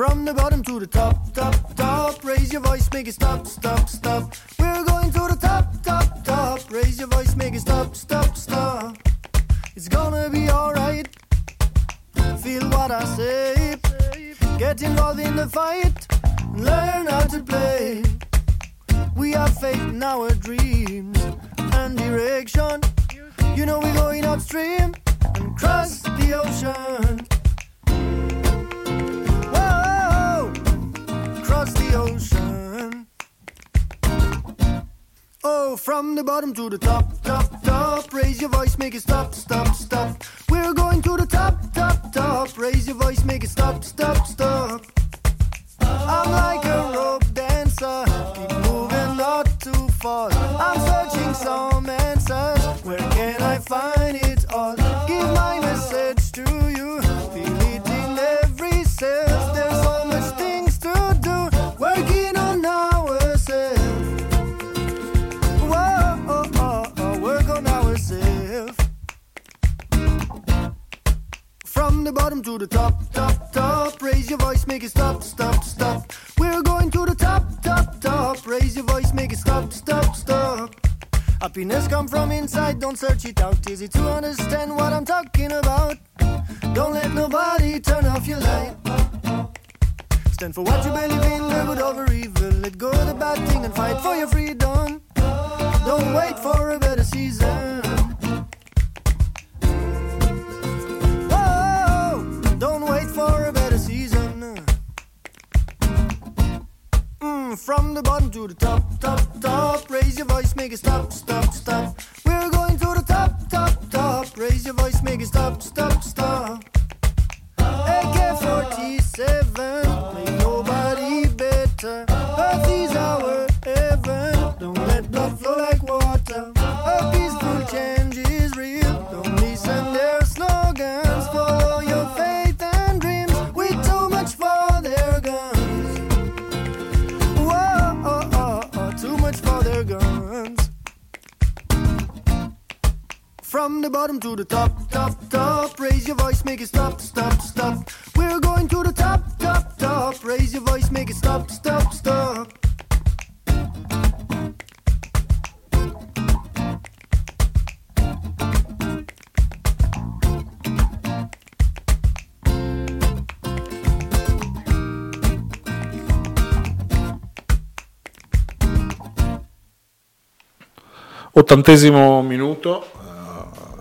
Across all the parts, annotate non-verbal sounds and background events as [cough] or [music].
from the bottom to the top, top, top. Raise your voice, make it stop, stop, stop. We're going to the top, top, top. Raise your voice, make it stop, stop, stop. It's gonna be alright. Feel what I say. Get involved in the fight. And learn how to play. We have faith in our dreams and direction. You know we're going upstream and cross the ocean. Oh, from the bottom to the top, top, top. Raise your voice, make it stop, stop, stop. We're going to the top, top, top. Raise your voice, make it stop, stop, stop. I'm like a rope dancer, keep moving not too far. I'm searching some answers. Where can I find it the bottom to the top, top, top. Raise your voice, make it stop, stop, stop. We're going to the top, top, top. Raise your voice, make it stop, stop, stop. Happiness come from inside, don't search it out. Easy to understand what I'm talking about. Don't let nobody turn off your light. Stand for what you believe in, live good over evil. Let go of the bad thing and fight for your freedom. Don't wait for a better season. From the bottom to the top, top, top. Raise your voice, make it stop, stop, stop. We're going to the top, top, top. Raise your voice, make it stop, stop. Bottom to the top, top, top. Raise your voice, make it stop, stop, stop. We're going to the top, top, top. Raise your voice, make it stop, stop, stop. Ottantesimo minuto,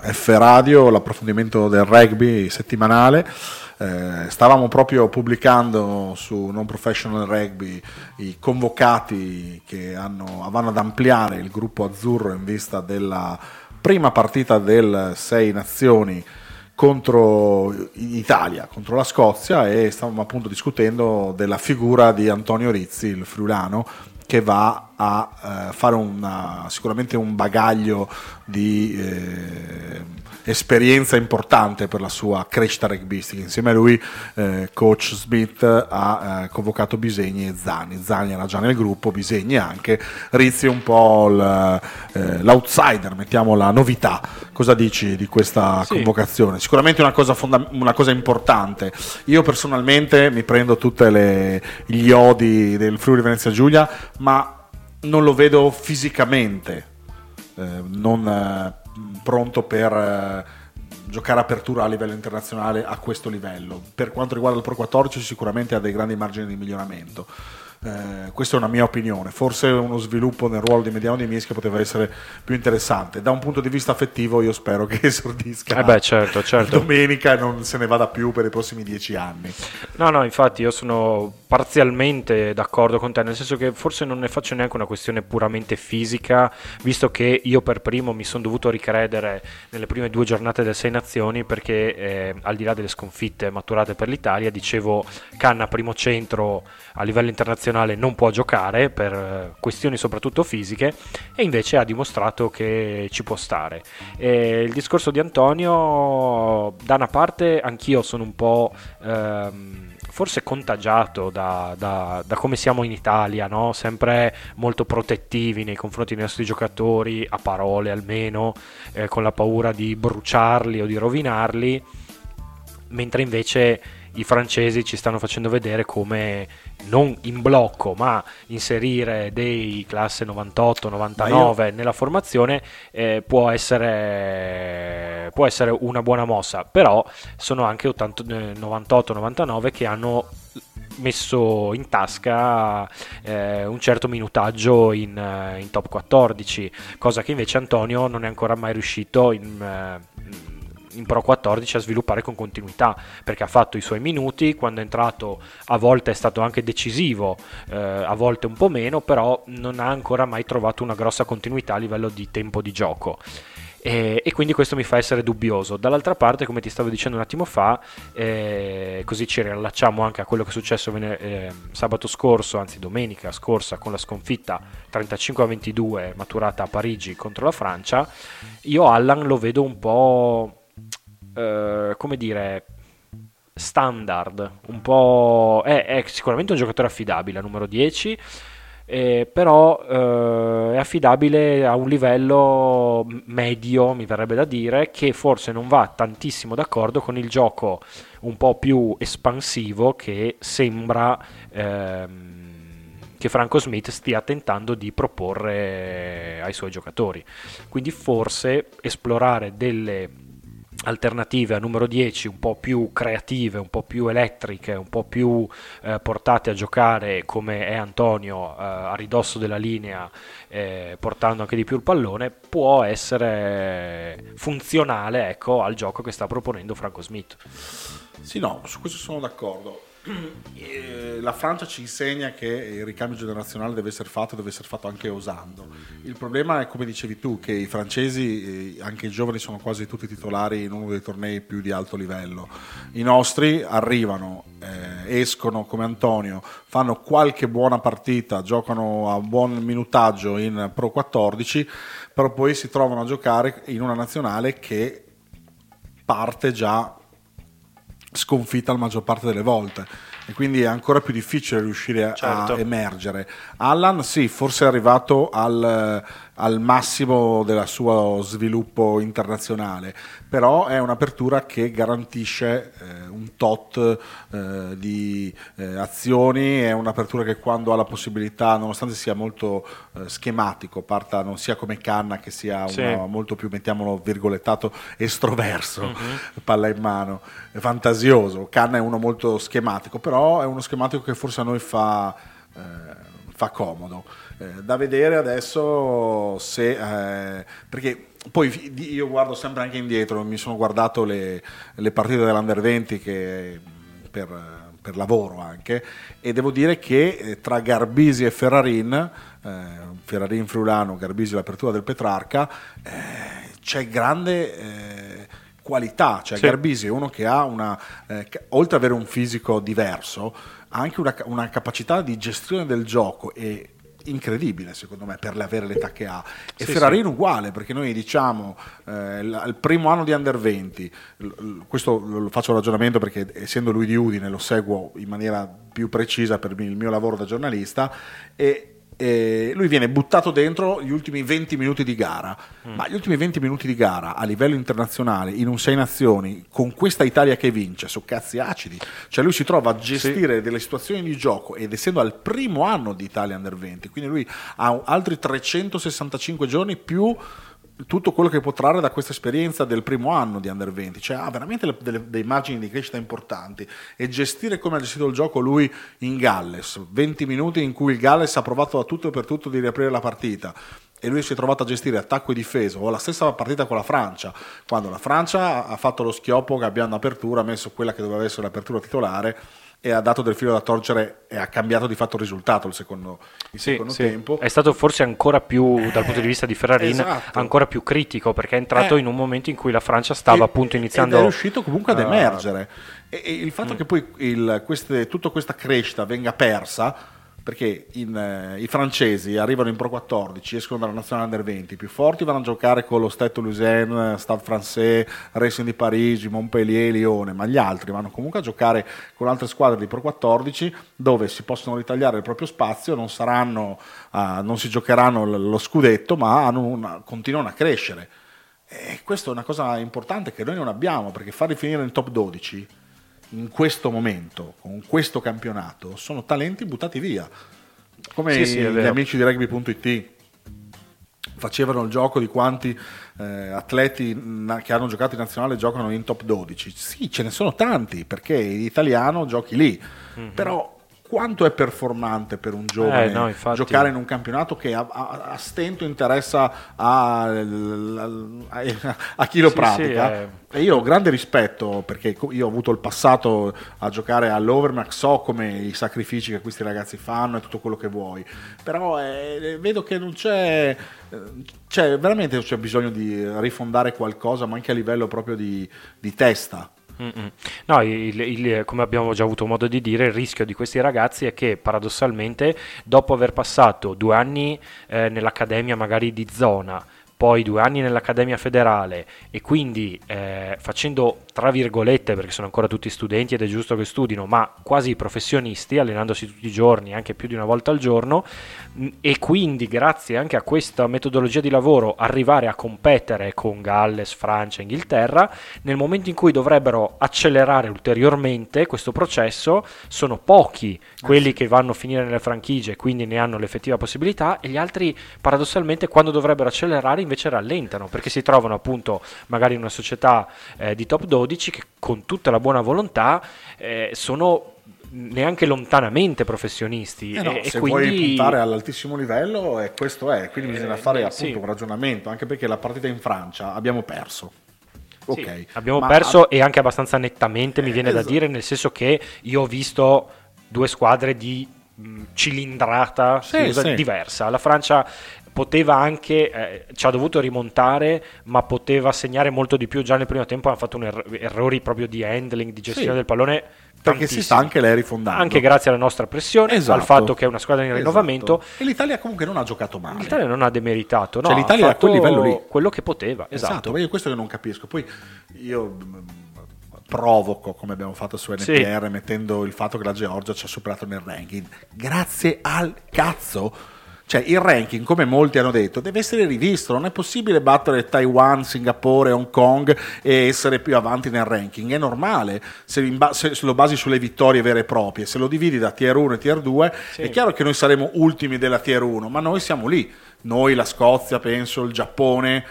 F Radio, l'approfondimento del rugby settimanale. Eh, stavamo proprio pubblicando su Non Professional Rugby i convocati che hanno, vanno ad ampliare il gruppo azzurro in vista della prima partita del Sei Nazioni contro Italia, contro la Scozia e stavamo appunto discutendo della figura di Antonio Rizzi, il friulano, che va a eh, fare una, sicuramente un bagaglio di eh, esperienza importante per la sua crescita rugbistica. Insieme a lui eh, coach Smith ha eh, convocato Bisegni e Zani. Zani era già nel gruppo, Bisegni anche. Rizzi è un po' eh, l'outsider, mettiamo la novità. Cosa dici di questa Sì. convocazione? Sicuramente una cosa, fonda- una cosa importante. Io personalmente mi prendo tutti gli odi del Friuli Venezia Giulia, ma non lo vedo fisicamente eh, non eh, pronto per eh, giocare apertura a livello internazionale a questo livello. Per quanto riguarda il Pro 14 sicuramente ha dei grandi margini di miglioramento. Eh, questa è una mia opinione. Forse uno sviluppo nel ruolo di mediano di Mischia poteva essere più interessante. Da un punto di vista affettivo, io spero che [laughs] esordisca Eh beh, certo, certo. domenica e non se ne vada più per i prossimi dieci anni. No, no, infatti io sono parzialmente d'accordo con te, nel senso che forse non ne faccio neanche una questione puramente fisica, visto che io per primo mi sono dovuto ricredere nelle prime due giornate del Sei Nazioni, perché eh, al di là delle sconfitte maturate per l'Italia, dicevo Canna primo centro a livello internazionale non può giocare per eh, questioni soprattutto fisiche e invece ha dimostrato che ci può stare. E il discorso di Antonio, da una parte anch'io sono un po' ehm, forse contagiato da, da- da come siamo in Italia, no? sempre molto protettivi nei confronti dei nostri giocatori, a parole almeno, eh, con la paura di bruciarli o di rovinarli mentre invece i francesi ci stanno facendo vedere come non in blocco ma inserire dei classe 98-99 io... nella formazione eh, può, essere, può essere una buona mossa. Però sono anche 98-99 eh, che hanno messo in tasca eh, un certo minutaggio in, eh, in, top 14 cosa che invece Antonio non è ancora mai riuscito in, eh, in Pro 14 a sviluppare con continuità perché ha fatto i suoi minuti quando è entrato a volte è stato anche decisivo eh, a volte un po' meno però non ha ancora mai trovato una grossa continuità a livello di tempo di gioco e, e, quindi questo mi fa essere dubbioso. Dall'altra parte, come ti stavo dicendo un attimo fa, eh, così ci riallacciamo anche a quello che è successo eh, sabato scorso, anzi domenica scorsa, con la sconfitta 35 a 22 maturata a Parigi contro la Francia. Io Allan lo vedo un po' Eh, come dire, standard, un po'... È, è, sicuramente un giocatore affidabile, numero 10, eh, però eh, è affidabile a un livello medio, mi verrebbe da dire, che forse non va tantissimo d'accordo con il gioco un po' più espansivo che sembra... Ehm, che Franco Smith stia tentando di proporre ai suoi giocatori. Quindi forse esplorare delle alternative a numero 10 un po' più creative, un po' più elettriche, un po' più eh, portate a giocare come è Antonio eh, a ridosso della linea, eh, portando anche di più il pallone, può essere funzionale ecco, al gioco che sta proponendo Franco Smith. Sì, no, su questo sono d'accordo. La Francia ci insegna che il ricambio generazionale deve essere fatto, deve essere fatto anche osando. Il problema è, come dicevi tu, che i francesi, eh, anche i giovani, sono quasi tutti titolari in uno dei tornei più di alto livello. I nostri arrivano, eh, escono come Antonio, fanno qualche buona partita, giocano a buon minutaggio in Pro 14, però poi si trovano a giocare in una nazionale che parte già sconfitta la maggior parte delle volte e quindi è ancora più difficile riuscire a, certo. a emergere. Allan sì, forse è arrivato al, al massimo del suo sviluppo internazionale, però è un'apertura che garantisce eh, un tot eh, di eh, azioni, è un'apertura che quando ha la possibilità, nonostante sia molto eh, schematico, parta non sia come Canna che sia sì. una, molto più, mettiamolo virgolettato, estroverso, mm-hmm. palla in mano, fantasioso, Canna è uno molto schematico, però è uno schematico che forse a noi fa, eh, fa comodo. Eh, da vedere adesso se eh, perché poi io guardo sempre anche indietro mi sono guardato le, le partite dell'Under 20 che per, per, lavoro anche e devo dire che eh, tra Garbisi e Ferrarin eh, Ferrarin Friulano Garbisi l'apertura del Petrarca eh, c'è grande qualità cioè sì. Garbisi è uno che ha una oltre ad avere un fisico diverso ha anche una, una capacità di gestione del gioco e incredibile secondo me per avere l'età che ha e sì, Ferrarin sì. uguale perché noi diciamo eh, il primo anno di Under 20 questo lo faccio ragionamento perché essendo lui di Udine lo seguo in maniera più precisa per il mio lavoro da giornalista e eh, lui viene buttato dentro gli ultimi 20 minuti di gara, mm. ma gli ultimi 20 minuti di gara a livello internazionale in un 6 nazioni con questa Italia che vince su cazzi acidi, cioè lui si trova a gestire sì. delle situazioni di gioco ed essendo al primo anno di Italia Under 20, quindi lui ha altri 365 giorni più tutto quello che può trarre da questa esperienza del primo anno di Under 20, cioè ha veramente delle, dei margini di crescita importanti. E gestire come ha gestito il gioco lui in Galles, 20 minuti in cui il Galles ha provato a tutto e per tutto di riaprire la partita e lui si è trovato a gestire attacco e difesa o la stessa partita con la Francia quando la Francia ha fatto lo schioppo che apertura ha messo quella che doveva essere l'apertura titolare e ha dato del filo da torcere e ha cambiato di fatto il risultato il secondo, il sì, secondo sì. tempo. È stato forse ancora più, eh, dal punto di vista di Ferrarin, esatto. ancora più critico perché è entrato eh, in un momento in cui la Francia stava e, appunto iniziando... Ed è riuscito comunque ad emergere. E, e il fatto mm. che poi il, queste, tutta questa crescita venga persa perché in, eh, i francesi arrivano in Pro 14, escono dalla nazionale under 20, i più forti vanno a giocare con lo Stade Toulousain, Stade Francais, Racing di Parigi, Montpellier, Lione, ma gli altri vanno comunque a giocare con altre squadre di Pro 14 dove si possono ritagliare il proprio spazio, non, saranno, uh, non si giocheranno lo scudetto, ma una, continuano a crescere. E questa è una cosa importante che noi non abbiamo, perché farli finire nel top 12 in questo momento, con questo campionato, sono talenti buttati via. Come Sì, sì, gli amici di rugby.it facevano il gioco di quanti eh, atleti che hanno giocato in nazionale giocano in top 12. Sì, ce ne sono tanti perché l'italiano giochi lì, Mhm. però quanto è performante per un giovane Eh, no, infatti. giocare in un campionato che a, a- a stento interessa a, a- chi lo Sì, pratica? sì, E io ho grande rispetto perché io ho avuto il passato a giocare all'Overmax, so come i sacrifici che questi ragazzi fanno e tutto quello che vuoi, però eh, vedo che non c'è, eh, c'è veramente c'è bisogno di rifondare qualcosa, ma anche a livello proprio di, di testa. No, il- il- come abbiamo già avuto modo di dire, il rischio di questi ragazzi è che paradossalmente, dopo aver passato due anni eh, nell'accademia magari di zona, poi due anni nell'accademia federale e quindi eh, facendo tra virgolette, perché sono ancora tutti studenti ed è giusto che studino, ma quasi professionisti, allenandosi tutti i giorni, anche più di una volta al giorno, mh, e quindi grazie anche a questa metodologia di lavoro arrivare a competere con Galles, Francia, Inghilterra, nel momento in cui dovrebbero accelerare ulteriormente questo processo, sono pochi quelli che vanno a finire nelle franchigie e quindi ne hanno l'effettiva possibilità e gli altri paradossalmente quando dovrebbero accelerare invece rallentano perché si trovano appunto magari in una società eh, di top 12 che con tutta la buona volontà eh, sono neanche lontanamente professionisti Eh no, e, e se quindi vuoi puntare all'altissimo livello, eh, questo è, quindi Eh, bisogna fare eh, appunto sì. un ragionamento, anche perché la partita in Francia abbiamo perso. Sì, abbiamo ma- perso e anche abbastanza nettamente, mi viene da esatto. dire, nel senso che io ho visto due squadre di cilindrata Sì, sì. diversa. La Francia poteva anche, eh, ci ha dovuto rimontare, ma poteva segnare molto di più. Già nel primo tempo hanno fatto un erro- errori proprio di handling, di gestione Sì. del pallone. perché si sta anche lei rifondando. Anche grazie alla nostra pressione, Esatto. al fatto che è una squadra in rinnovamento. Esatto. E l'Italia comunque non ha giocato male. L'Italia non ha demeritato, no, Cioè, l'Italia ha è a quel fatto livello lì. quello che poteva. Esatto, Esatto. perché questo che non capisco. Poi io mm, provoco, come abbiamo fatto su Sì. NPR, mettendo il fatto che la Georgia ci ha superato nel ranking. Grazie al cazzo! Cioè, il ranking, come molti hanno detto, deve essere rivisto. Non è possibile battere Taiwan, Singapore, Hong Kong e essere più avanti nel ranking. È normale se, ba- se lo basi sulle vittorie vere e proprie. Se lo dividi da tier 1 e tier 2, Sì. è chiaro che noi saremo ultimi della tier 1, ma noi siamo lì. Noi, la Scozia, penso, il Giappone,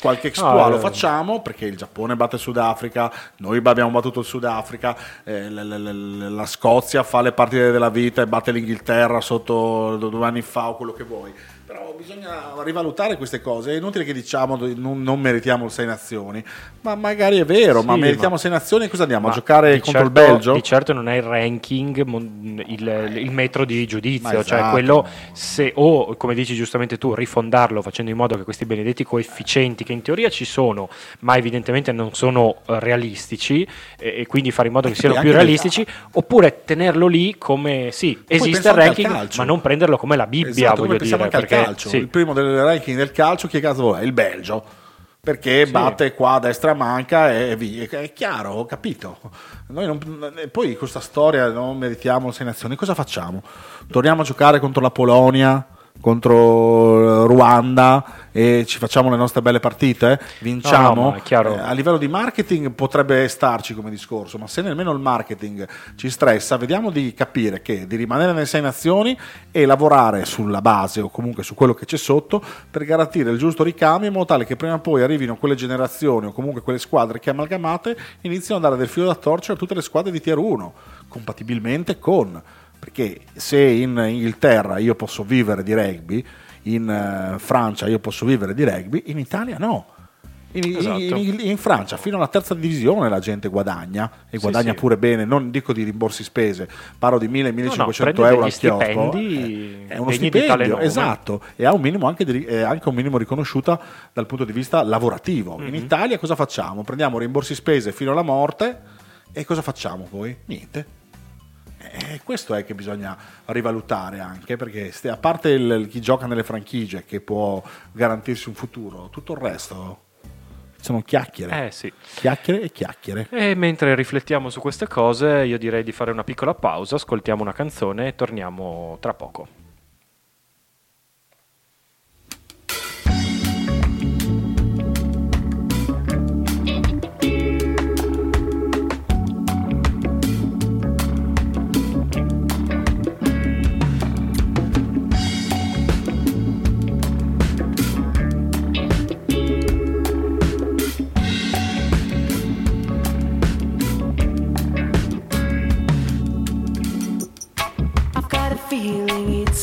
qualche exploit No, lo eh, facciamo perché il Giappone batte il Sudafrica, noi abbiamo battuto il Sudafrica, eh, l- l- l- la Scozia fa le partite della vita e batte l'Inghilterra sotto due anni fa o quello che vuoi. Però bisogna rivalutare queste cose. È inutile che diciamo non, non meritiamo il Sei Nazioni, ma magari è vero, Sì, ma meritiamo ma- Sei Nazioni. Cosa andiamo a giocare contro il certo- Belgio? Di certo non è il ranking, mon- il, il metro di giudizio, cioè esatto. quello se o come dici giustamente tu, rifondarlo facendo in modo che questi benedetti coefficienti che in teoria ci sono, ma evidentemente non sono eh, realistici e, e quindi fare in modo che siano più realistici, oppure tenerlo lì come sì, poi esiste il ranking, ma non prenderlo come la Bibbia, Esatto, voglio dire, perché calcio. sì. Il primo del ranking del calcio, chi cazzo è? Il Belgio. Perché Sì. batte qua a destra manca e via. È chiaro, ho capito. Noi non- poi questa storia non meritiamo sei nazioni. Cosa facciamo? Torniamo a giocare contro la Polonia, contro Ruanda e ci facciamo le nostre belle partite? Vinciamo? No, no. Eh, a livello di marketing potrebbe starci come discorso, ma se nemmeno il marketing ci stressa, vediamo di capire che di rimanere nelle sei nazioni e lavorare sulla base o comunque su quello che c'è sotto per garantire il giusto ricambio in modo tale che prima o poi arrivino quelle generazioni o comunque quelle squadre che amalgamate iniziano a dare del filo da torcere a tutte le squadre di tier 1, compatibilmente con perché se in Inghilterra io posso vivere di rugby, in eh, Francia io posso vivere di rugby, in Italia no. In, Esatto. in- in Francia fino alla terza divisione la gente guadagna e Sì, guadagna sì. pure bene, non dico di rimborsi spese, parlo di 1000-1500 No, no, euro al chiosco. stipendi è uno stipendio, esatto, e ha un minimo anche, di- è anche un minimo riconosciuta dal punto di vista lavorativo. Mhm. In Italia cosa facciamo? Prendiamo rimborsi spese fino alla morte e cosa facciamo poi? Niente. E questo è che bisogna rivalutare anche perché ste- a parte il- chi gioca nelle franchigie che può garantirsi un futuro, tutto il resto sono chiacchiere, Eh sì. chiacchiere e chiacchiere. E mentre riflettiamo su queste cose, io direi di fare una piccola pausa, ascoltiamo una canzone e torniamo tra poco.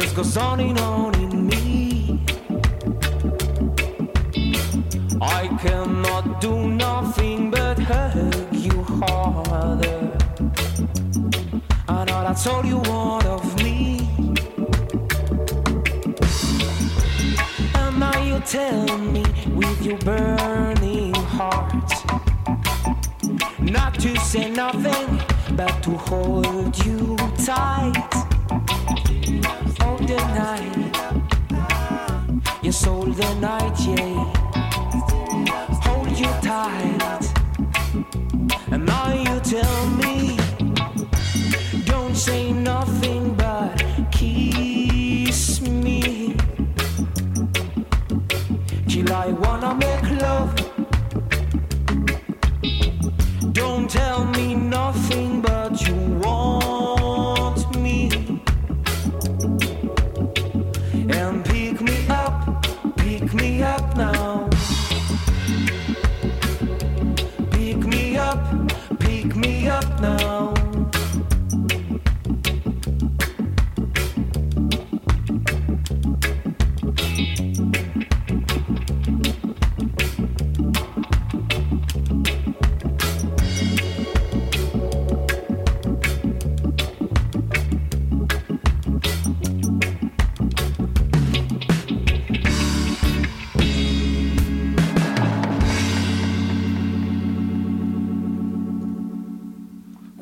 just goes on and on in me. I cannot do nothing but hug you harder. I know that's all you want of me. And now you tell me with your burning heart not to say nothing, but to hold you tight Yes, all the night, yeah. Hold you tight, and now you tell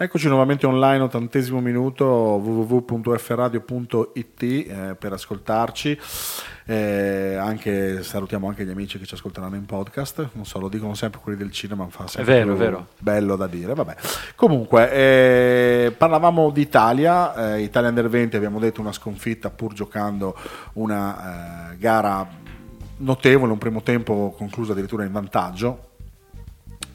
Eccoci nuovamente online, ottantesimo minuto, www.fradio.it eh, per ascoltarci. Eh, anche, salutiamo anche gli amici che ci ascolteranno in podcast. Non so, lo dicono sempre quelli del cinema, ma fa sempre vero, è vero. bello da dire. Vabbè. Comunque, eh, parlavamo d'Italia, eh, Italia Under 20, abbiamo detto una sconfitta pur giocando una eh, gara notevole, un primo tempo concluso addirittura in vantaggio.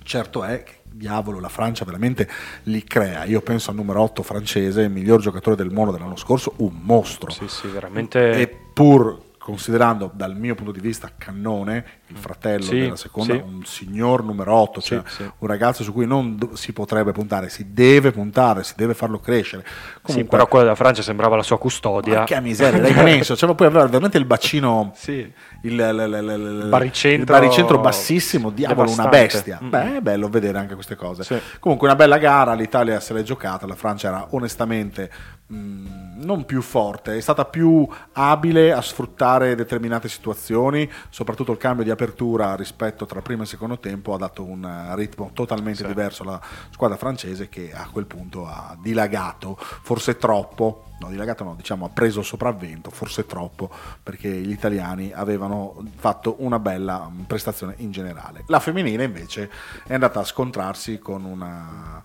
Certo è che diavolo la Francia veramente li crea. Io penso al numero 8 francese, il miglior giocatore del mondo dell'anno scorso, un mostro. Sì, sì, veramente. E pur considerando dal mio punto di vista Cannone, il fratello Sì, della seconda, sì. un signor numero 8, cioè Sì, un ragazzo su cui non do- si potrebbe puntare, si deve puntare, si deve farlo crescere. Comunque, però quella della Francia sembrava la sua custodia. ma che miseria, era immenso, cioè, poi aveva veramente il bacino, il, il- il- il- baricentro- baricentro bassissimo, diavolo, una devastante. bestia. Mm. Beh, è bello vedere anche queste cose. Comunque una bella gara, l'Italia se l'è giocata, la Francia era onestamente non più forte, è stata più abile a sfruttare determinate situazioni, soprattutto il cambio di apertura rispetto tra primo e secondo tempo ha dato un ritmo totalmente Sì. diverso alla squadra francese che a quel punto ha dilagato, forse troppo, no dilagato no, diciamo ha preso il sopravvento, forse troppo perché gli italiani avevano fatto una bella prestazione in generale. La femminile invece è andata a scontrarsi con una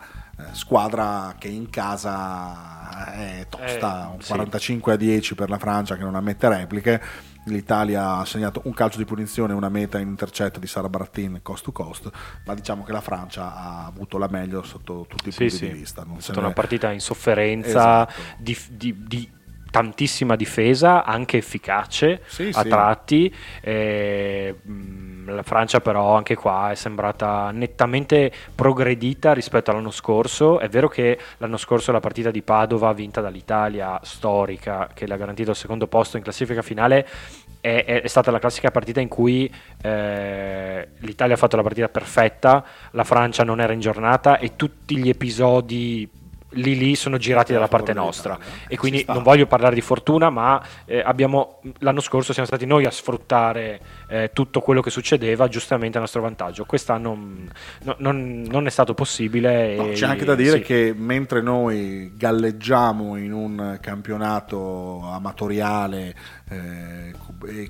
squadra che in casa è tosta, Eh, un sì. 45 a 10 per la Francia che non ammette repliche. L'Italia ha segnato un calcio di punizione e una meta in intercetto di Sara Brattin cost to cost, ma diciamo che la Francia ha avuto la meglio sotto tutti i Sì, punti sì. di vista. Non È stata una partita in sofferenza, Esatto. di, di- di tantissima difesa, anche efficace Sì, a sì. tratti. e, mh, la Francia però anche qua è sembrata nettamente progredita rispetto all'anno scorso. È vero che l'anno scorso la partita di Padova vinta dall'Italia storica che le ha garantito il secondo posto in classifica finale è, è- è stata la classica partita in cui eh, l'Italia ha fatto la partita perfetta, la Francia non era in giornata e tutti gli episodi lì lì sono girati dalla parte nostra. e quindi non voglio parlare di fortuna ma eh, abbiamo, l'anno scorso siamo stati noi a sfruttare eh, tutto quello che succedeva giustamente a nostro vantaggio. Quest'anno mm, no- non, non è stato possibile No, e- c'è anche da dire sì. che mentre noi galleggiamo in un campionato amatoriale eh,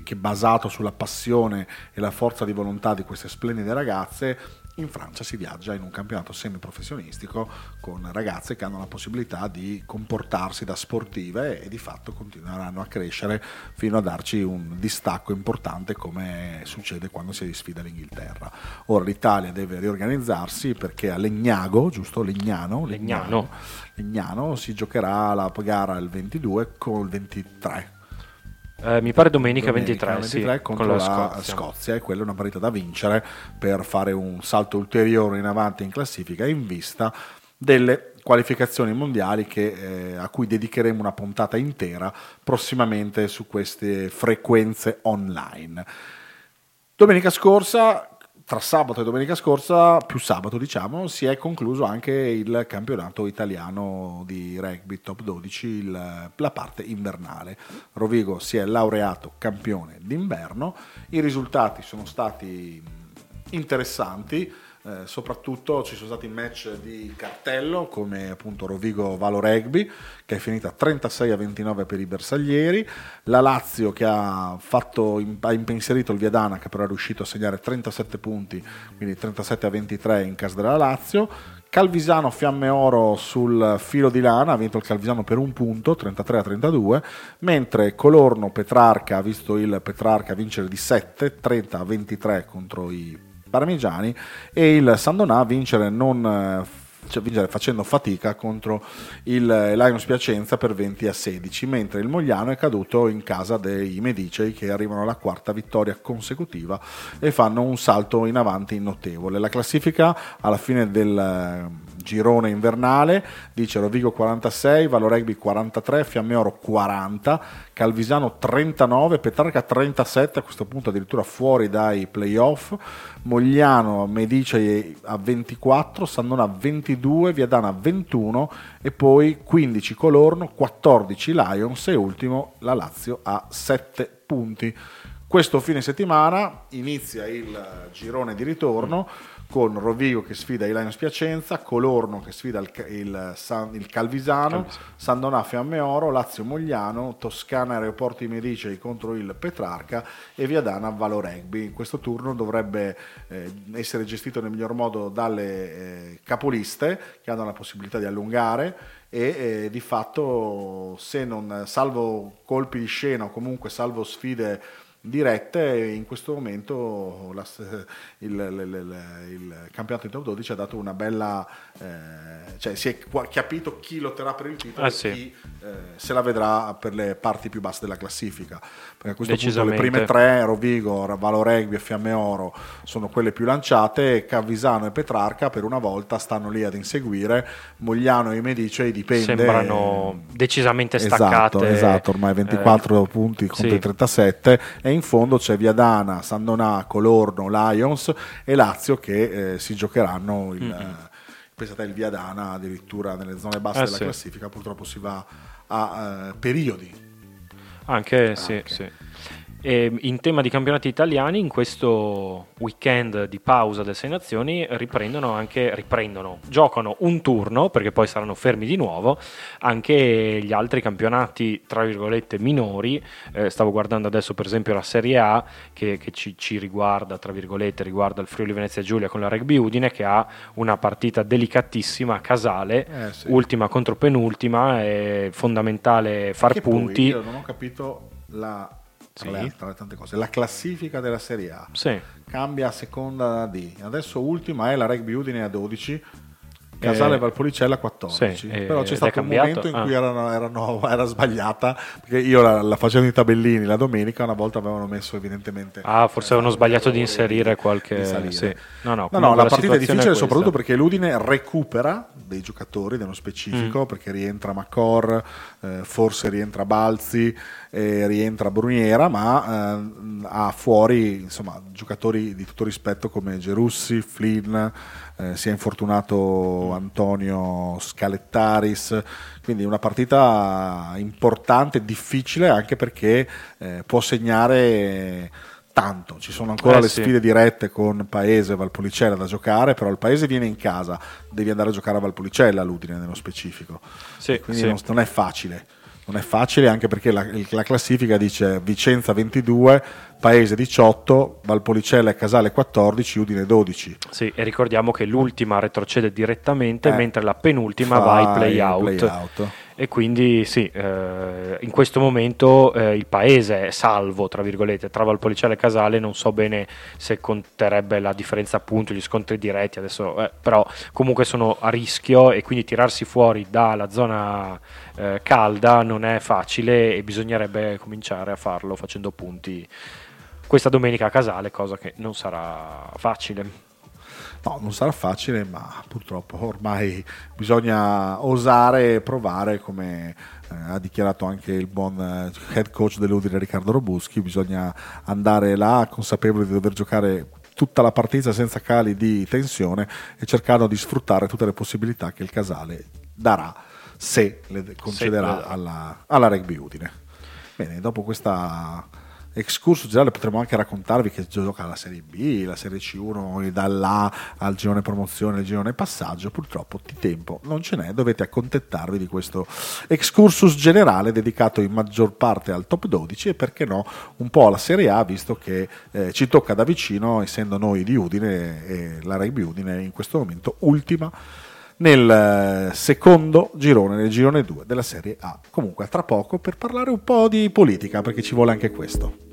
che è basato sulla passione e la forza di volontà di queste splendide ragazze, in Francia si viaggia in un campionato semiprofessionistico con ragazze che hanno la possibilità di comportarsi da sportive e di fatto continueranno a crescere fino a darci un distacco importante come succede quando si sfida l'Inghilterra. Ora l'Italia deve riorganizzarsi perché a Legnago, giusto? Legnano, Legnano. Legnano si giocherà la gara il 22 con il 23 Eh, mi pare domenica, domenica 23, sì, 23 contro con la la Scozia. Scozia. e quella è una partita da vincere per fare un salto ulteriore in avanti in classifica in vista delle qualificazioni mondiali che, eh, a cui dedicheremo una puntata intera prossimamente su queste frequenze online. Domenica scorsa, tra sabato e domenica scorsa, più sabato diciamo, si è concluso anche il campionato italiano di rugby top 12, il- la parte invernale. Rovigo si è laureato campione d'inverno, i risultati sono stati interessanti. Eh, soprattutto ci sono stati match di cartello come appunto Rovigo Valo Rugby che è finita 36 a 29 per i bersaglieri. La Lazio che ha, fatto, ha impensierito il Viadana che però è riuscito a segnare 37 punti quindi 37 a 23 in casa della Lazio. Calvisano Fiamme Oro sul filo di lana, ha vinto il Calvisano per un punto, 33 a 32, mentre Colorno Petrarca ha visto il Petrarca vincere di 7, 30 a 23 contro i parmigiani e il Sandonà vincere non eh, cioè facendo fatica contro il eh, Lions Piacenza per 20 a 16, mentre il Mogliano è caduto in casa dei Medicei che arrivano alla quarta vittoria consecutiva e fanno un salto in avanti notevole. La classifica alla fine del eh, girone invernale dice Rovigo 46, Valo Rugby 43, Fiamme Oro 40, Calvisano 39, Petrarca 37, a questo punto addirittura fuori dai playoff, Mogliano Medice a 24, Sandona a 22, Viadana a 21 e poi 15 Colorno, 14 Lions e ultimo la Lazio a 7 punti. Questo fine settimana inizia il girone di ritorno con Rovigo che sfida i Lions Piacenza, Colorno che sfida il, il San- il Calvisano, Sandonà Fiamme Oro, Lazio Mogliano, Toscana Aeroporti Medicei contro il Petrarca e Viadana Valo Rugby. Questo turno dovrebbe eh, essere gestito nel miglior modo dalle eh, capoliste che hanno la possibilità di allungare e eh, di fatto se non salvo colpi di scena o comunque salvo sfide dirette in questo momento la- il, il- il- campionato di top 12 ha dato una bella eh, cioè si è capito chi lotterà per il titolo Eh e sì. chi eh, se la vedrà per le parti più basse della classifica. Perché a questo punto le prime tre Rovigo, Valo Rugby e Fiamme Oro sono quelle più lanciate. Cavisano e Petrarca per una volta stanno lì ad inseguire. Mogliano e Medice dipende sembrano decisamente Esatto, staccate esatto, ormai 24 Eh, punti contro sì. i 37 e in fondo c'è Viadana, Sandonà, Colorno, Lions e Lazio che eh, si giocheranno il, eh, pensate il Viadana addirittura nelle zone basse Eh, della sì. classifica purtroppo si va a eh, periodi Anche, sì, Anche. sì. E in tema di campionati italiani, in questo weekend di pausa del Sei Nazioni riprendono anche, riprendono, giocano un turno perché poi saranno fermi di nuovo anche gli altri campionati, tra virgolette, minori. Eh, stavo guardando adesso per esempio la Serie A che, che ci, ci riguarda, tra virgolette, riguarda il Friuli Venezia Giulia con la Rugby Udine che ha una partita delicatissima a Casale, Eh, sì. ultima contro penultima, è fondamentale far Che poi punti. io non ho capito la, Sì. tra le tante cose, la classifica della Serie A. Sì. Cambia a seconda di. Adesso ultima è la Rugby Udine a 12. Casale Eh, Valpolicella a 14 sì, però eh, c'è ed è stato un momento in Ah. cui erano- erano- era sbagliata perché io la, la facevo in tabellini la domenica una volta avevano messo evidentemente Ah, forse avevano eh, sbagliato di inserire qualche... di sì. No, no, No, no, comunque la partita è difficile questa. soprattutto perché l'Udine recupera dei giocatori nello specifico, Mm. perché rientra Macor, eh, forse rientra Balzi, eh, rientra Bruniera, ma ehm, ha fuori insomma, giocatori di tutto rispetto come Gerussi, Flynn, eh, si è infortunato Antonio Scalettaris, quindi una partita importante, difficile anche perché eh, può segnare tanto. Ci sono ancora Eh, le sì. sfide dirette con Paese e Valpolicella da giocare, però il Paese viene in casa, devi andare a giocare a Valpolicella, l'Udine nello specifico. Sì, Quindi sì. non, non è facile. Non è facile anche perché la, la classifica dice Vicenza 22, Paese 18, Valpolicella e Casale 14, Udine 12. Sì, e ricordiamo che l'ultima retrocede direttamente, Eh, mentre la penultima va ai play-out. E quindi sì, eh, in questo momento eh, il paese è salvo, tra virgolette, tra Valpolicella e Casale, non so bene se conterebbe la differenza appunto, gli scontri diretti adesso, eh, però comunque sono a rischio e quindi tirarsi fuori dalla zona eh, calda non è facile e bisognerebbe cominciare a farlo facendo punti questa domenica a Casale, cosa che non sarà facile. No, non sarà facile, ma purtroppo ormai bisogna osare e provare, come eh, ha dichiarato anche il buon eh, head coach dell'Udine Riccardo Robuschi, bisogna andare là consapevoli di dover giocare tutta la partita senza cali di tensione e cercando di sfruttare tutte le possibilità che il Casale darà se le concederà darà. alla, alla Rugby Udine. Bene, dopo questa excursus generale potremmo anche raccontarvi che gioca la Serie B, la Serie C1 dall'A al girone promozione, al girone passaggio, purtroppo di tempo non ce n'è, dovete accontentarvi di questo excursus generale dedicato in maggior parte al top 12 e perché no un po' alla Serie A visto che eh, ci tocca da vicino essendo noi di Udine e la Rugby Udine in questo momento ultima nel eh, secondo girone, nel girone 2 della Serie A. Comunque, tra poco per parlare un po' di politica, perché ci vuole anche questo.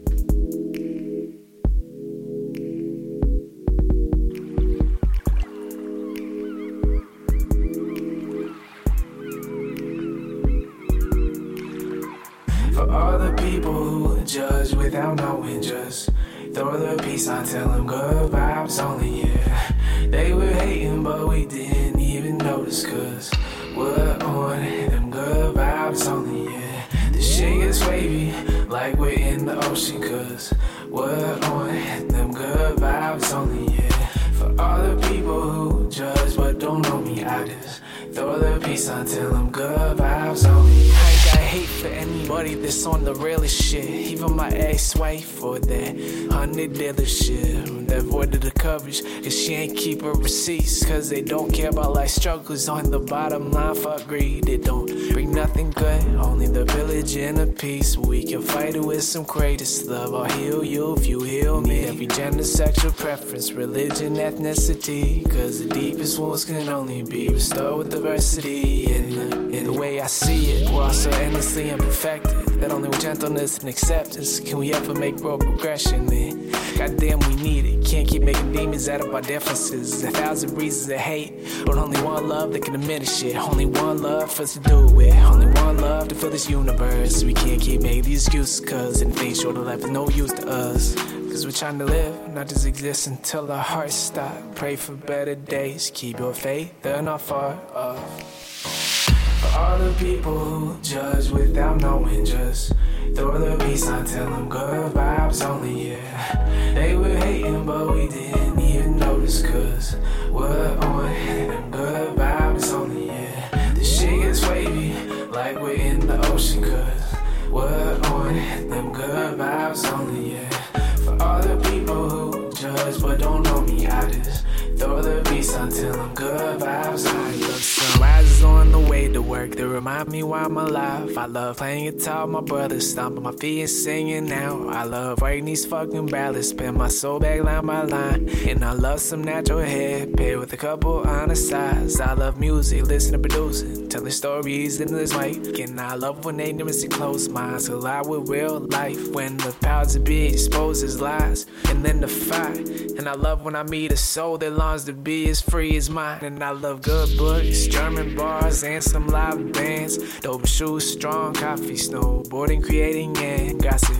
For all the people who judge without knowing, just throw the peace on, tell them good vibes only, yeah. They were hating, but we didn't even notice, cause we're on them good vibes only, yeah. The shit gets wavy, like we're in the ocean, cause we're on them good vibes only, yeah. For all the people who judge but don't know me, I just throw the peace on, tell them good vibes only. I got hate for anybody that's on the realest shit. Even my ex-wife for that hundred dollar shit. That voided the coverage, cause she ain't keep her receipts. Cause they don't care about life struggles on the bottom line. Fuck greed, it don't bring nothing good. Only the village and the peace. We can fight it with some greatest love. I'll heal you if you heal me. Every gender, sexual preference, religion, ethnicity. Cause the deepest wounds can only be restored with diversity. In the, in the way I see it, we're all so endlessly imperfected. That only with gentleness and acceptance can we ever make real progression. And goddamn, we need it. Can't keep making demons out of our differences. A thousand reasons to hate, but only one love that can diminish it. Only one love for us to do it. Only one love to fill this universe. We can't keep making these excuses, cause anything short of life is no use to us. Cause we're trying to live, not just exist until our hearts stop. Pray for better days, keep your faith, they're not far off. For all the people who judge without knowing, just throw the peace on, tell them good vibes only, yeah. They were hating, but we didn't even notice, cause we're on them good vibes only, yeah. The shit gets wavy, like we're in the ocean, cause we're on them good vibes only, yeah. For all the people who judge but don't know me, I just throw the beats until I'm good vibes work to remind me why I'm alive. I love playing guitar, my brother stomping my feet and singing now. I love writing these fucking ballads, spin my soul back line by line. And I love some natural hair, paired with a couple honest sides. I love music, listening to producing, telling stories in this mic. And I love when never see close minds collide with real life. When the powers that be exposes lies, and then the fight. And I love when I meet a soul that longs to be as free as mine. And I love good books, German bars, and some live bands. Dope shoes, strong coffee, snowboarding, creating, and gossip.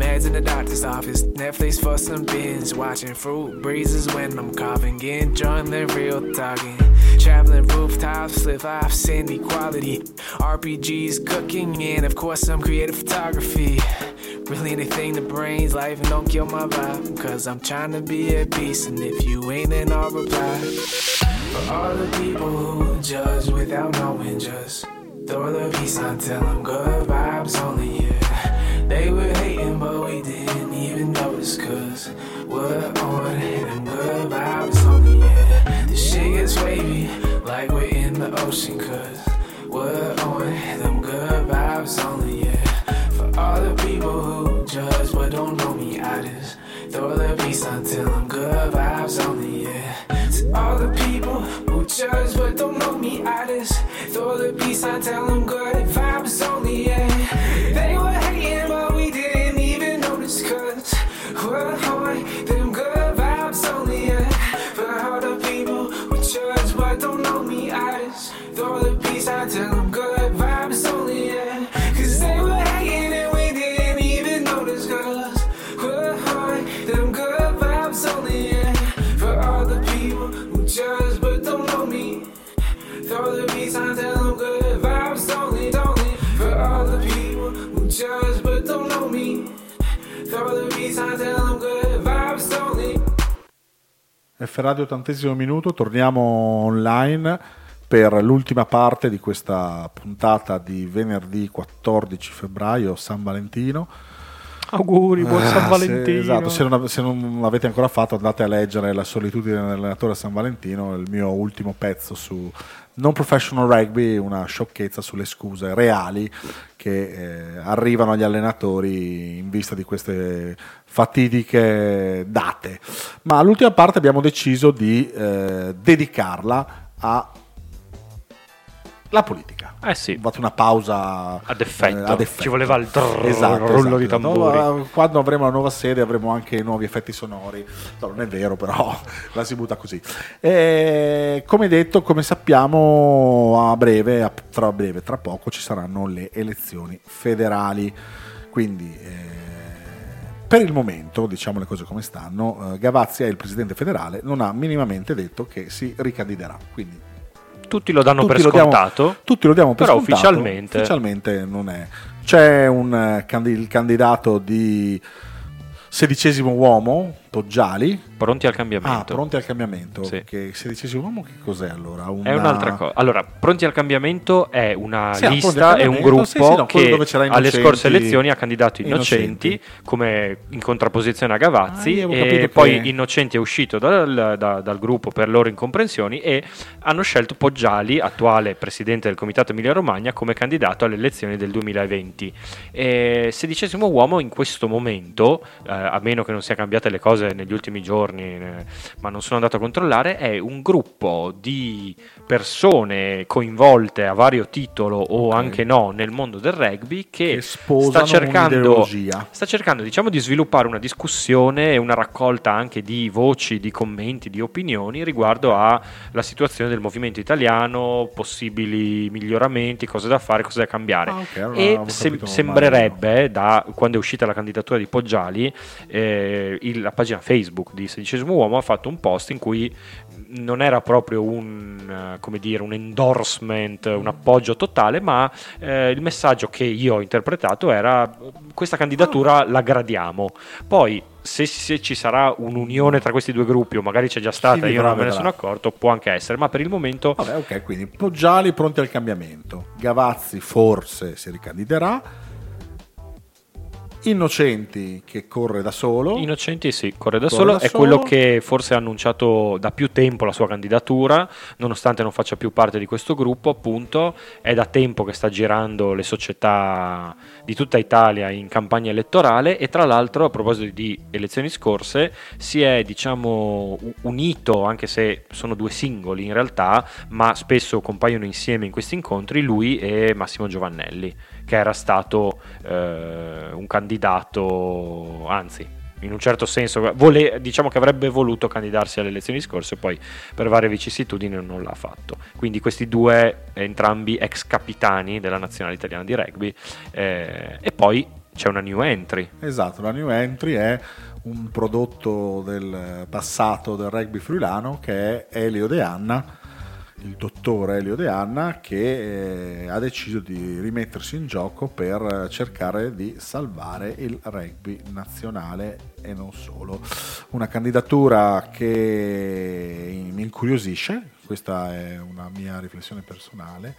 Meds in the doctor's office, Netflix for some binge. Watching fruit breezes when I'm coughing, drunk, the real talking. Traveling rooftops, flip flops, inequality. RPGs, cooking, and of course, some creative photography. Really anything that brings life and don't kill my vibe. Cause I'm trying to be at peace, and if you ain't, then I'll reply. For all the people who judge without knowing, just throw the peace on, tell them good vibes only, yeah. They were hating, but we didn't even notice, cause we're on them good vibes only, yeah. The shit gets wavy, like we're in the ocean, cause we're on them good vibes only, yeah. For all the people who judge but don't know me, I just throw the peace until I'm good vibes only, yeah. All the people who judge but don't know me, I just throw the peace until I'm good vibes only, yeah. They were hating, but we didn't even notice, cause we're on them good vibes only, yeah. For all the people who judge but don't know me, I just throw the peace until I'm good F Radio 80 minuto, torniamo online per l'ultima parte di questa puntata di venerdì 14 febbraio, San Valentino. Auguri, buon Ah, San se- Valentino. esatto, se non, se non l'avete ancora fatto andate a leggere La solitudine dell'allenatore San Valentino, il mio ultimo pezzo su non professional rugby, una sciocchezza sulle scuse reali che eh, arrivano agli allenatori in vista di queste fatidiche date. Ma l'ultima parte abbiamo deciso di eh, dedicarla a la politica. Eh sì. Ho fatto una pausa Ad effetto. eh, ad effetto. Ci voleva il drrrr, Esatto, rullo esatto. di tamburi. No, eh, quando avremo la nuova sede avremo anche nuovi effetti sonori. No, non è vero, però [laughs] la si butta così. E, come detto, come sappiamo, a breve, a- tra breve, tra poco ci saranno le elezioni federali. Quindi, eh, per il momento, diciamo le cose come stanno, eh, Gavazzi è il presidente federale, non ha minimamente detto che si ricandiderà. Quindi Tutti lo danno per tutti lo diamo- scontato. tutti lo diamo per però scontato, ufficialmente- ufficialmente non è. C'è un eh, il candidato di sedicesimo uomo, Poggiali. Pronti al Ah, cambiamento. pronti al cambiamento. Sì. Che sedicesimo uomo che cos'è allora? È Una- un'altra cosa. Allora, Pronti al cambiamento è una Sì, ah, lista, è un gruppo sì, sì, no, che alle scorse elezioni ha candidato Innocenti, Innocenti. come in contrapposizione a Gavazzi Ah, e poi che- Innocenti è uscito dal, da- dal gruppo per loro incomprensioni e hanno scelto Poggiali, attuale presidente del Comitato Emilia Romagna, come candidato alle elezioni del 2020. E sedicesimo uomo in questo momento, eh, a meno che non siano cambiate le cose negli ultimi giorni, eh, ma non sono andato a controllare, è un gruppo di persone coinvolte a vario titolo o Ok. anche no nel mondo del rugby che, Che sta cercando sta cercando diciamo di sviluppare una discussione e una raccolta anche di voci, di commenti, di opinioni riguardo alla situazione del movimento italiano, possibili miglioramenti, cose da fare, cose da cambiare. Ah, ok, allora e sem- sembrerebbe, da quando è uscita la candidatura di Poggiali, eh, il- la pagina Facebook di Sedicesimo Uomo ha fatto un post in cui non era proprio un, eh, come dire, un endorsement, un appoggio totale, ma eh, il messaggio che io ho interpretato era questa candidatura la gradiamo. Poi se, se ci sarà un'unione tra questi due gruppi, o magari c'è già stata, io non me ne sono accorto, può anche essere, ma per il momento Vabbè, ok, quindi Poggiali pronti al cambiamento. Gavazzi forse si ricandiderà. Innocenti che corre da solo. Innocenti sì, corre da Corre solo, da è solo. quello che forse ha annunciato da più tempo la sua candidatura, nonostante non faccia più parte di questo gruppo, appunto, è da tempo che sta girando le società di tutta Italia in campagna elettorale e tra l'altro a proposito di elezioni scorse si è diciamo unito, anche se sono due singoli in realtà, ma spesso compaiono insieme in questi incontri, lui e Massimo Giovannelli, che era stato eh, un candidato, anzi in un certo senso, vole- diciamo che avrebbe voluto candidarsi alle elezioni scorse, poi per varie vicissitudini non l'ha fatto. Quindi questi due, entrambi ex capitani della nazionale italiana di rugby, eh, e poi c'è una new entry. Esatto, la New Entry è un prodotto del passato del rugby friulano che è Elio De Anna, il dottor Elio De Anna, che eh, ha deciso di rimettersi in gioco per cercare di salvare il rugby nazionale e non solo. Una candidatura che mi incuriosisce, questa è una mia riflessione personale,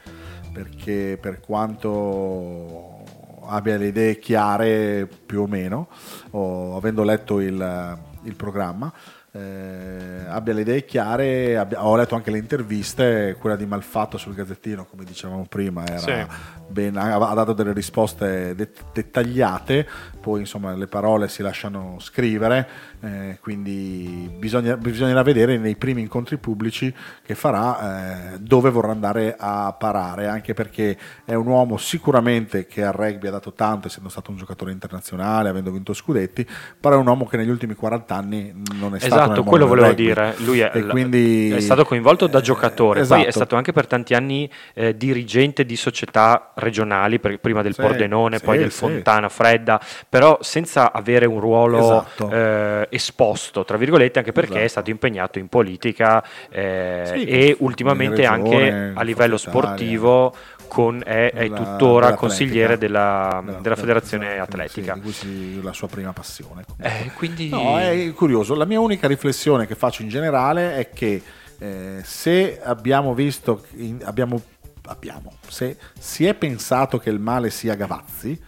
perché per quanto abbia le idee chiare più o meno, o avendo letto il, il programma, eh, abbia le idee chiare, abbia- ho letto anche le interviste, quella di Malfatto sul Gazzettino, come dicevamo prima, era Sì. ben- ha, dato delle risposte det- dettagliate, poi insomma le parole si lasciano scrivere, eh, quindi bisogna- bisognerà vedere nei primi incontri pubblici che farà eh, dove vorrà andare a parare, anche perché è un uomo sicuramente che al rugby ha dato tanto, essendo stato un giocatore internazionale, avendo vinto scudetti, però è un uomo che negli ultimi 40 anni non è stato nel Esatto, quello volevo rugby. dire. Lui è, E quindi- è stato coinvolto da eh, giocatore, esatto. poi è stato anche per tanti anni eh, dirigente di società regionali, per- prima del Sì, Pordenone, sì, poi del sì. Fontana Fredda, però senza avere un ruolo Esatto. eh, esposto, tra virgolette, anche perché è Esatto. stato impegnato in politica eh, Sì, e ultimamente in anche regione, a livello sportivo con- è, è Della- tuttora dell'atletica. consigliere della, Della- della federazione esatto, atletica. sì, la sua prima passione. Eh, quindi... No, è curioso. La mia unica riflessione che faccio in generale è che eh, se abbiamo visto, in- abbiamo, abbiamo, se si è pensato che il male sia Gavazzi,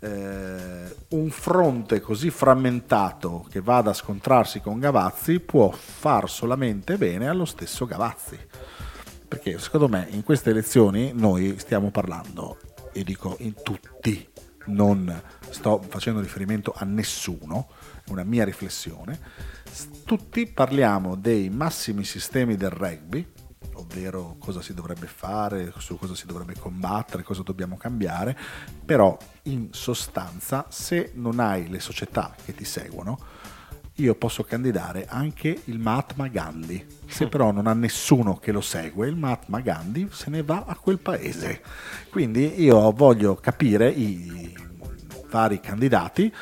eh, un fronte così frammentato che vada a scontrarsi con Gavazzi può far solamente bene allo stesso Gavazzi. Perché secondo me in queste elezioni noi stiamo parlando, e dico in tutti, non sto facendo riferimento a nessuno, è una mia riflessione, tutti parliamo dei massimi sistemi del rugby, ovvero cosa si dovrebbe fare, su cosa si dovrebbe combattere, cosa dobbiamo cambiare, però in sostanza se non hai le società che ti seguono, io posso candidare anche il Mahatma Gandhi. Se però non ha nessuno che lo segue, il Mahatma Gandhi se ne va a quel paese. Quindi io voglio capire i vari candidati.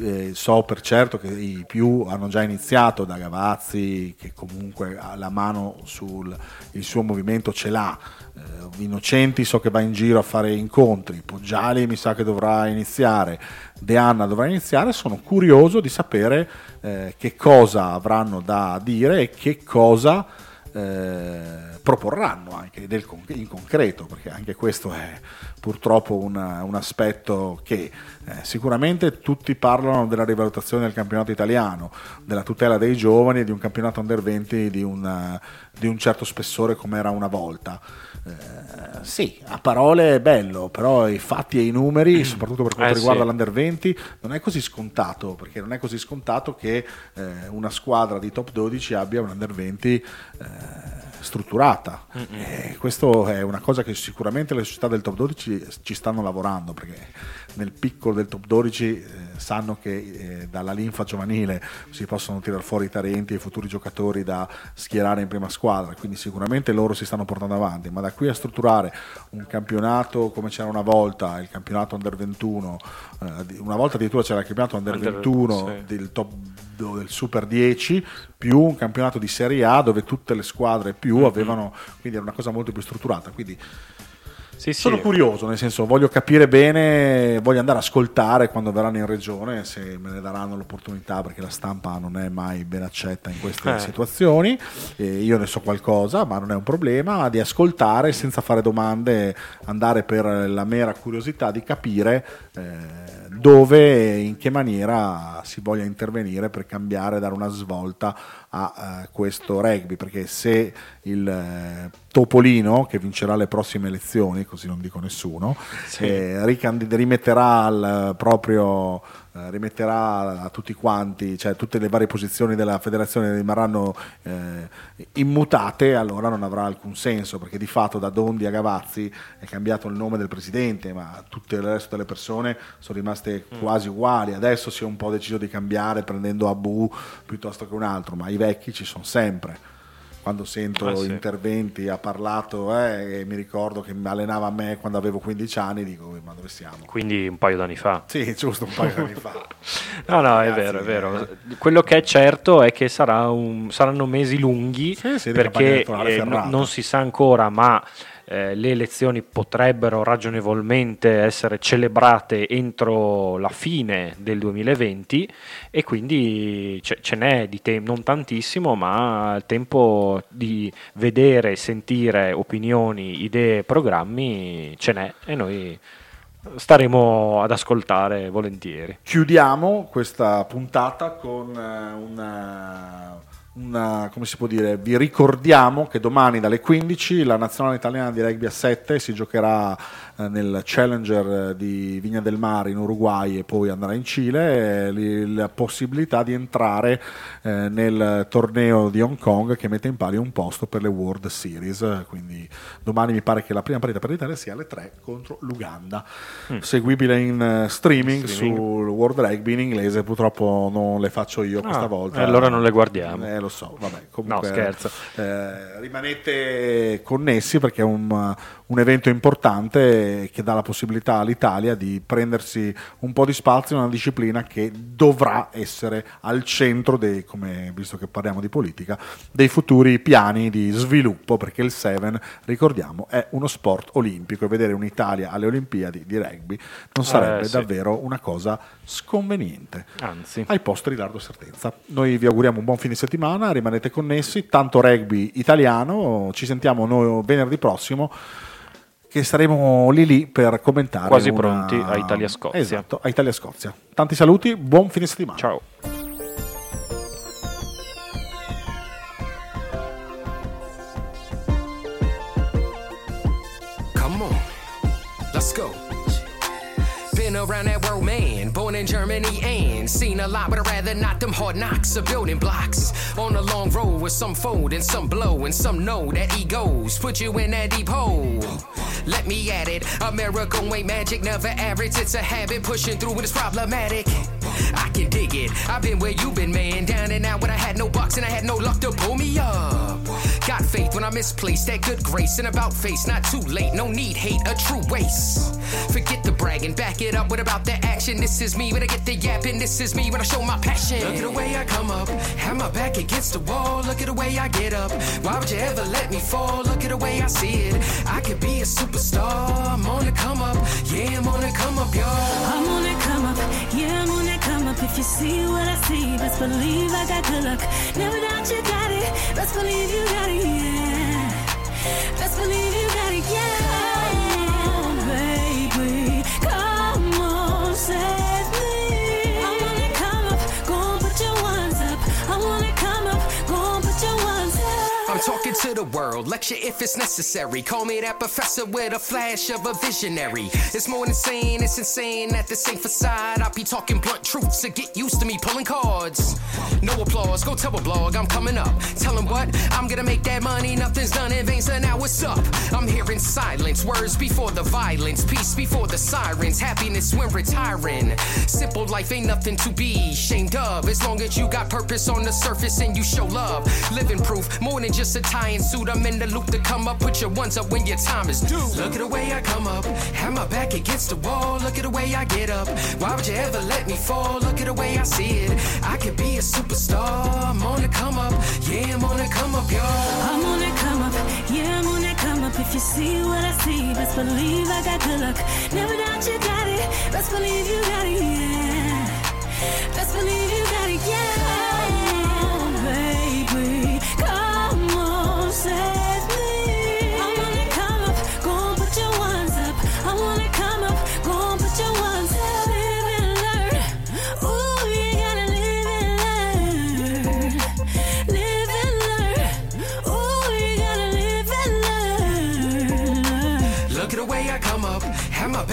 Eh, so per certo che i più hanno già iniziato da Gavazzi, che comunque ha la mano sul suo movimento ce l'ha. Eh, Innocenti so che va in giro a fare incontri, Poggiali mi sa che dovrà iniziare, De Anna dovrà iniziare. Sono curioso di sapere eh, che cosa avranno da dire e che cosa eh, proporranno anche del in concreto, perché anche questo è purtroppo una- un aspetto che eh, sicuramente tutti parlano della rivalutazione del campionato italiano, della tutela dei giovani e di un campionato under 20 di un, eh, di un certo spessore come era una volta. Eh, sì, a parole è bello, però i fatti e i numeri, soprattutto per quanto Eh, riguarda sì. l'Under 20, non è così scontato, perché non è così scontato che eh, una squadra di top 12 abbia un Under 20 eh, strutturata. E questo è una cosa che sicuramente le società del top 12 ci stanno lavorando, perché nel piccolo del top 12 eh, sanno che eh, dalla linfa giovanile si possono tirare fuori i talenti e i futuri giocatori da schierare in prima squadra, quindi sicuramente loro si stanno portando avanti, ma da qui a strutturare un campionato come c'era una volta, il campionato under 21, eh, una volta addirittura c'era il campionato under, Under- 21 sì. del top del super 10 più un campionato di Serie A dove tutte le squadre più Mm-hmm. avevano quindi era una cosa molto più strutturata quindi Sì, sì. Sono curioso, nel senso voglio capire bene, voglio andare a ascoltare quando verranno in regione, se me ne daranno l'opportunità, perché la stampa non è mai ben accetta in queste Eh. situazioni. E io ne so qualcosa, ma non è un problema, di ascoltare senza fare domande, andare per la mera curiosità di capire eh, dove e in che maniera si voglia intervenire per cambiare, dare una svolta a eh, questo rugby, perché se il eh, Topolino, che vincerà le prossime elezioni, così non dico nessuno, eh, ricandi- rimetterà al proprio eh, rimetterà a tutti quanti, cioè tutte le varie posizioni della federazione rimarranno eh, immutate, allora non avrà alcun senso, perché di fatto da Dondi a Gavazzi è cambiato il nome del presidente, ma tutte il resto delle persone sono rimaste quasi uguali. Adesso si è un po' deciso di cambiare prendendo Abu piuttosto che un altro, ma i vecchi ci sono sempre. Quando sento Ah, sì. interventi, ha parlato, eh, e mi ricordo che mi allenava a me quando avevo 15 anni, dico, ma dove siamo? Quindi un paio d'anni fa. Sì, giusto, un paio di anni fa. [laughs] No, no, è Ragazzi, vero, è vero. eh, Quello che è certo è che sarà un- saranno mesi lunghi Sì, sì, perché eh, non si sa ancora, ma eh, le elezioni potrebbero ragionevolmente essere celebrate entro la fine del 2020 e quindi ce, ce n'è di tempo, non tantissimo, ma il tempo di vedere, sentire opinioni, idee, programmi ce n'è e noi staremo ad ascoltare volentieri. Chiudiamo questa puntata con eh, una, una- come si può dire, vi ricordiamo che domani dalle 15 la nazionale italiana di rugby a 7 si giocherà nel Challenger eh, di Vigna del Mare in Uruguay e poi andrà in Cile, eh, la possibilità di entrare eh, nel torneo di Hong Kong che mette in palio un posto per le World Series, eh, quindi domani mi pare che la prima partita per l'Italia sia alle 3 contro l'Uganda, seguibile in eh, streaming, Mm. Streaming. sul World Rugby in inglese, purtroppo non le faccio io questa Ah, volta. e allora non le guardiamo. Eh, lo so, vabbè, comunque No, scherzo. eh, rimanete connessi perché è un, un evento importante che dà la possibilità all'Italia di prendersi un po' di spazio in una disciplina che dovrà essere al centro dei, come visto che parliamo di politica, dei futuri piani di sviluppo perché il Seven, ricordiamo, è uno sport olimpico e vedere un'Italia alle Olimpiadi di rugby non sarebbe Eh, sì. davvero una cosa sconveniente Anzi. ai posto di Lardo Sertenza. Noi vi auguriamo un buon fine settimana, rimanete connessi, tanto rugby italiano, ci sentiamo noi venerdì prossimo che saremo lì lì per commentare Quasi una- pronti a Italia-Scozia. Esatto, a Italia-Scozia. Tanti saluti, buon fine settimana. Ciao. Come on, let's go. Around that world, man. Born in Germany and seen a lot, but I'd rather not them hard knocks or building blocks. On a long road with some fold and some blow, and some know that egos put you in that deep hole. Let me at it. America ain't magic, never average. It's a habit pushing through when it's problematic. I can dig it. I've been where you've been, man. Down and out when I had no bucks and I had no luck to pull me up. Got faith when I misplaced that good grace and about face. Not too late, no need hate, a true waste. Forget the bragging, back it up. What about the action? This is me when I get the yapping. This is me when I show my passion. Look at the way I come up, have my back against the wall. Look at the way I get up. Why would you ever let me fall? Look at the way I see it. I could be a superstar. I'm on the come up, yeah, I'm on the come up, y'all. I'm on that come up, yeah, I'm on that come up. If you see what I see, best believe I got good luck. Never doubt you got it, best believe you got it, yeah. Best believe you got it, yeah. To the world, lecture if it's necessary. Call me that professor with a flash of a visionary. It's more than saying, it's insane at the same facade. I'll be talking blunt truths, so get used to me pulling cards. No applause, go tell a blog, I'm coming up. Tell what, I'm gonna make that money, nothing's done in vain, so now what's up? I'm hearing silence, words before the violence, peace before the sirens, happiness when retiring. Simple life ain't nothing to be ashamed of, as long as you got purpose on the surface and you show love. Living proof, more than just a tie suit. I'm in the loop to come up, put your ones up when your time is due. Look at the way I come up, have my back against the wall. Look at the way I get up. Why would you ever let me fall? Look at the way I see it. I could be a superstar. I'm on the come up, yeah, I'm on the come up, y'all. I'm on that come up, yeah, I'm on that come up. If you see what I see, best believe I got good luck. Never doubt you got it. Best believe you got it, yeah. Best believe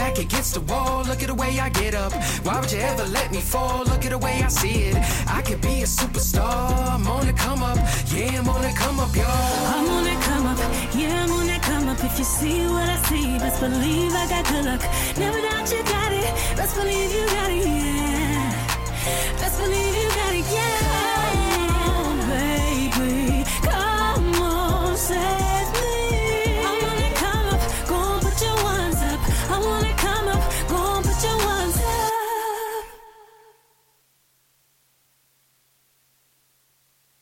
back against the wall. Look at the way I get up. Why would you ever let me fall? Look at the way I see it. I could be a superstar. I'm on the come up, yeah, I'm on the come up, y'all. I'm on that come up, yeah, I'm on that come up. If you see what I see, best believe I got good luck. Never doubt you got it, best believe you got it,